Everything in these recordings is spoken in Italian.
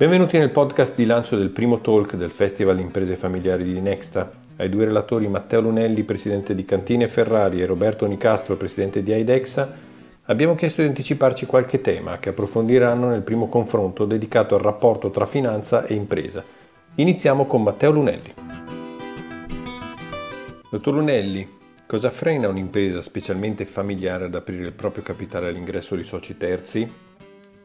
Benvenuti nel podcast di lancio del primo talk del Festival Imprese Familiari di Nexta. Ai due relatori Matteo Lunelli, presidente di Cantine Ferrari, e Roberto Nicastro, presidente di Aidexa, abbiamo chiesto di anticiparci qualche tema che approfondiranno nel primo confronto dedicato al rapporto tra finanza e impresa. Iniziamo con Matteo Lunelli. Dottor Lunelli, cosa frena un'impresa specialmente familiare ad aprire il proprio capitale all'ingresso di soci terzi?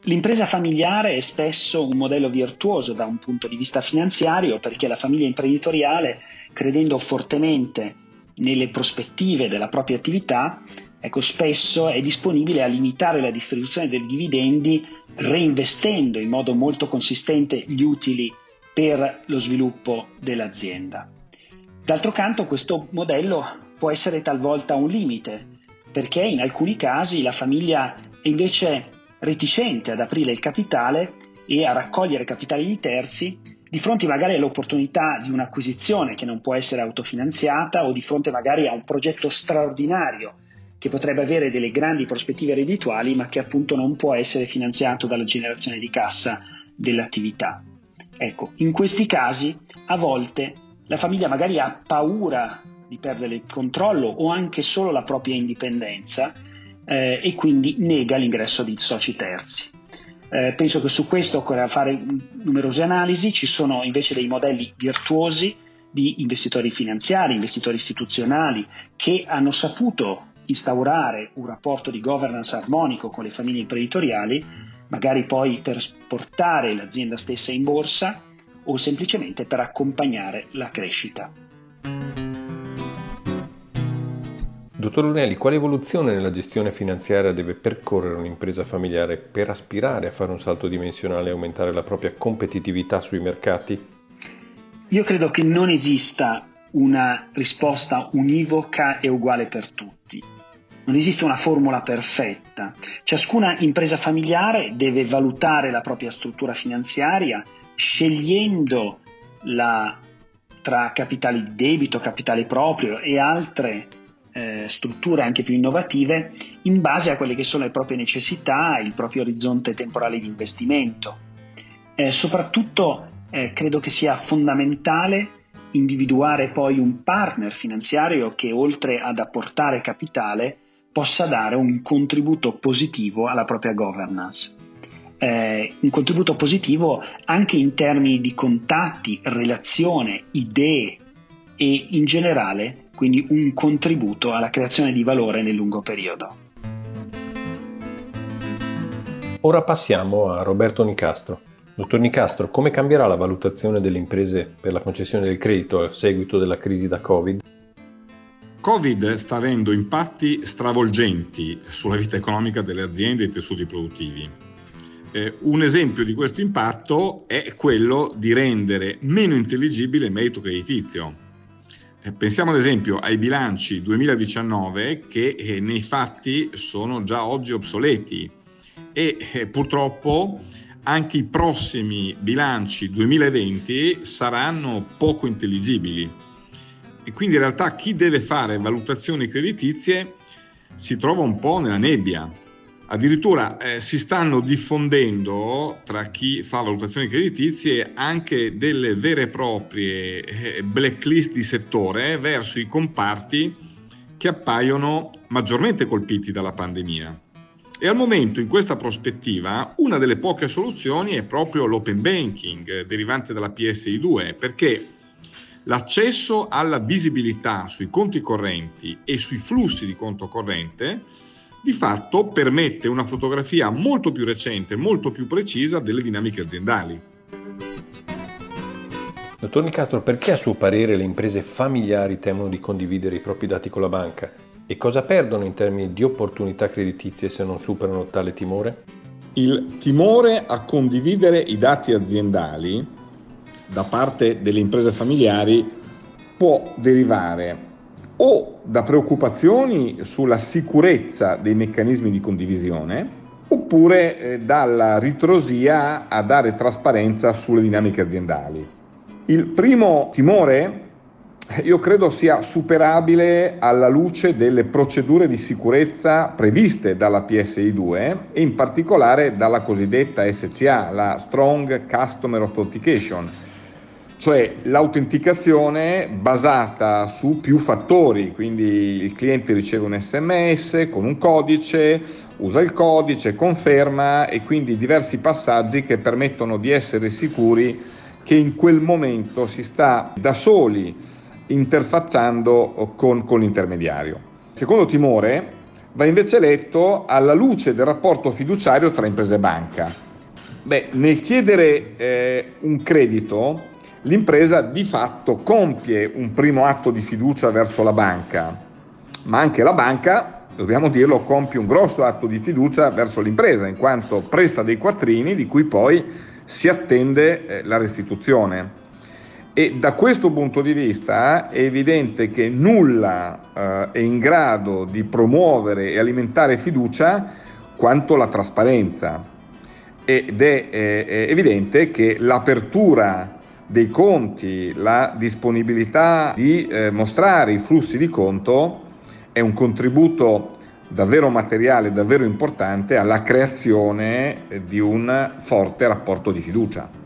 L'impresa familiare è spesso un modello virtuoso da un punto di vista finanziario perché la famiglia imprenditoriale, credendo fortemente nelle prospettive della propria attività, ecco, spesso è disponibile a limitare la distribuzione dei dividendi reinvestendo in modo molto consistente gli utili per lo sviluppo dell'azienda. D'altro canto questo modello può essere talvolta un limite perché in alcuni casi la famiglia è invece reticente ad aprire il capitale e a raccogliere capitali di terzi di fronte magari all'opportunità di un'acquisizione che non può essere autofinanziata o di fronte magari a un progetto straordinario che potrebbe avere delle grandi prospettive reddituali ma che appunto non può essere finanziato dalla generazione di cassa dell'attività. Ecco, in questi casi a volte la famiglia magari ha paura di perdere il controllo o anche solo la propria indipendenza eh, e quindi nega l'ingresso di soci terzi. Eh, penso che su questo occorra fare numerose analisi, ci sono invece dei modelli virtuosi di investitori finanziari, investitori istituzionali che hanno saputo instaurare un rapporto di governance armonico con le famiglie imprenditoriali, magari poi per portare l'azienda stessa in borsa o semplicemente per accompagnare la crescita. Dottor Lunelli, quale evoluzione nella gestione finanziaria deve percorrere un'impresa familiare per aspirare a fare un salto dimensionale e aumentare la propria competitività sui mercati? Io credo che non esista una risposta univoca e uguale per tutti. Non esiste una formula perfetta. Ciascuna impresa familiare deve valutare la propria struttura finanziaria scegliendo la, tra capitali di debito, capitale proprio e altre eh, strutture anche più innovative in base a quelle che sono le proprie necessità, il proprio orizzonte temporale di investimento. Eh, soprattutto eh, credo che sia fondamentale individuare poi un partner finanziario che oltre ad apportare capitale possa dare un contributo positivo alla propria governance. Eh, un contributo positivo anche in termini di contatti, relazione, idee e in generale quindi un contributo alla creazione di valore nel lungo periodo. Ora passiamo a Roberto Nicastro. Dottor Nicastro, come cambierà la valutazione delle imprese per la concessione del credito a seguito della crisi da Covid? Covid sta avendo impatti stravolgenti sulla vita economica delle aziende e dei tessuti produttivi. Eh, un esempio di questo impatto è quello di rendere meno intelligibile il merito creditizio pensiamo ad esempio ai bilanci 2019 che eh, nei fatti sono già oggi obsoleti e eh, purtroppo anche i prossimi bilanci 2020 saranno poco intelligibili. E quindi in realtà chi deve fare valutazioni creditizie si trova un po' nella nebbia Addirittura eh, si stanno diffondendo tra chi fa valutazioni creditizie anche delle vere e proprie eh, blacklist di settore verso i comparti che appaiono maggiormente colpiti dalla pandemia. E al momento, in questa prospettiva, una delle poche soluzioni è proprio l'open banking eh, derivante dalla PSI2, perché l'accesso alla visibilità sui conti correnti e sui flussi di conto corrente di fatto permette una fotografia molto più recente, molto più precisa delle dinamiche aziendali. Dottor Nicastro, perché a suo parere le imprese familiari temono di condividere i propri dati con la banca? E cosa perdono in termini di opportunità creditizie se non superano tale timore? Il timore a condividere i dati aziendali da parte delle imprese familiari può derivare o da preoccupazioni sulla sicurezza dei meccanismi di condivisione, oppure eh, dalla ritrosia a dare trasparenza sulle dinamiche aziendali. Il primo timore io credo sia superabile alla luce delle procedure di sicurezza previste dalla PSI 2 e in particolare dalla cosiddetta SCA, la Strong Customer Authentication, cioè l'autenticazione basata su più fattori, quindi il cliente riceve un sms con un codice, usa il codice, conferma e quindi diversi passaggi che permettono di essere sicuri che in quel momento si sta da soli interfacciando con, con l'intermediario. Secondo timore va invece letto alla luce del rapporto fiduciario tra impresa e banca. Beh, nel chiedere eh, un credito, l'impresa di fatto compie un primo atto di fiducia verso la banca, ma anche la banca, dobbiamo dirlo, compie un grosso atto di fiducia verso l'impresa, in quanto presta dei quattrini di cui poi si attende eh, la restituzione. E da questo punto di vista è evidente che nulla eh, è in grado di promuovere e alimentare fiducia quanto la trasparenza. Ed è, è, è evidente che l'apertura dei conti, la disponibilità di eh, mostrare i flussi di conto è un contributo davvero materiale, davvero importante alla creazione di un forte rapporto di fiducia.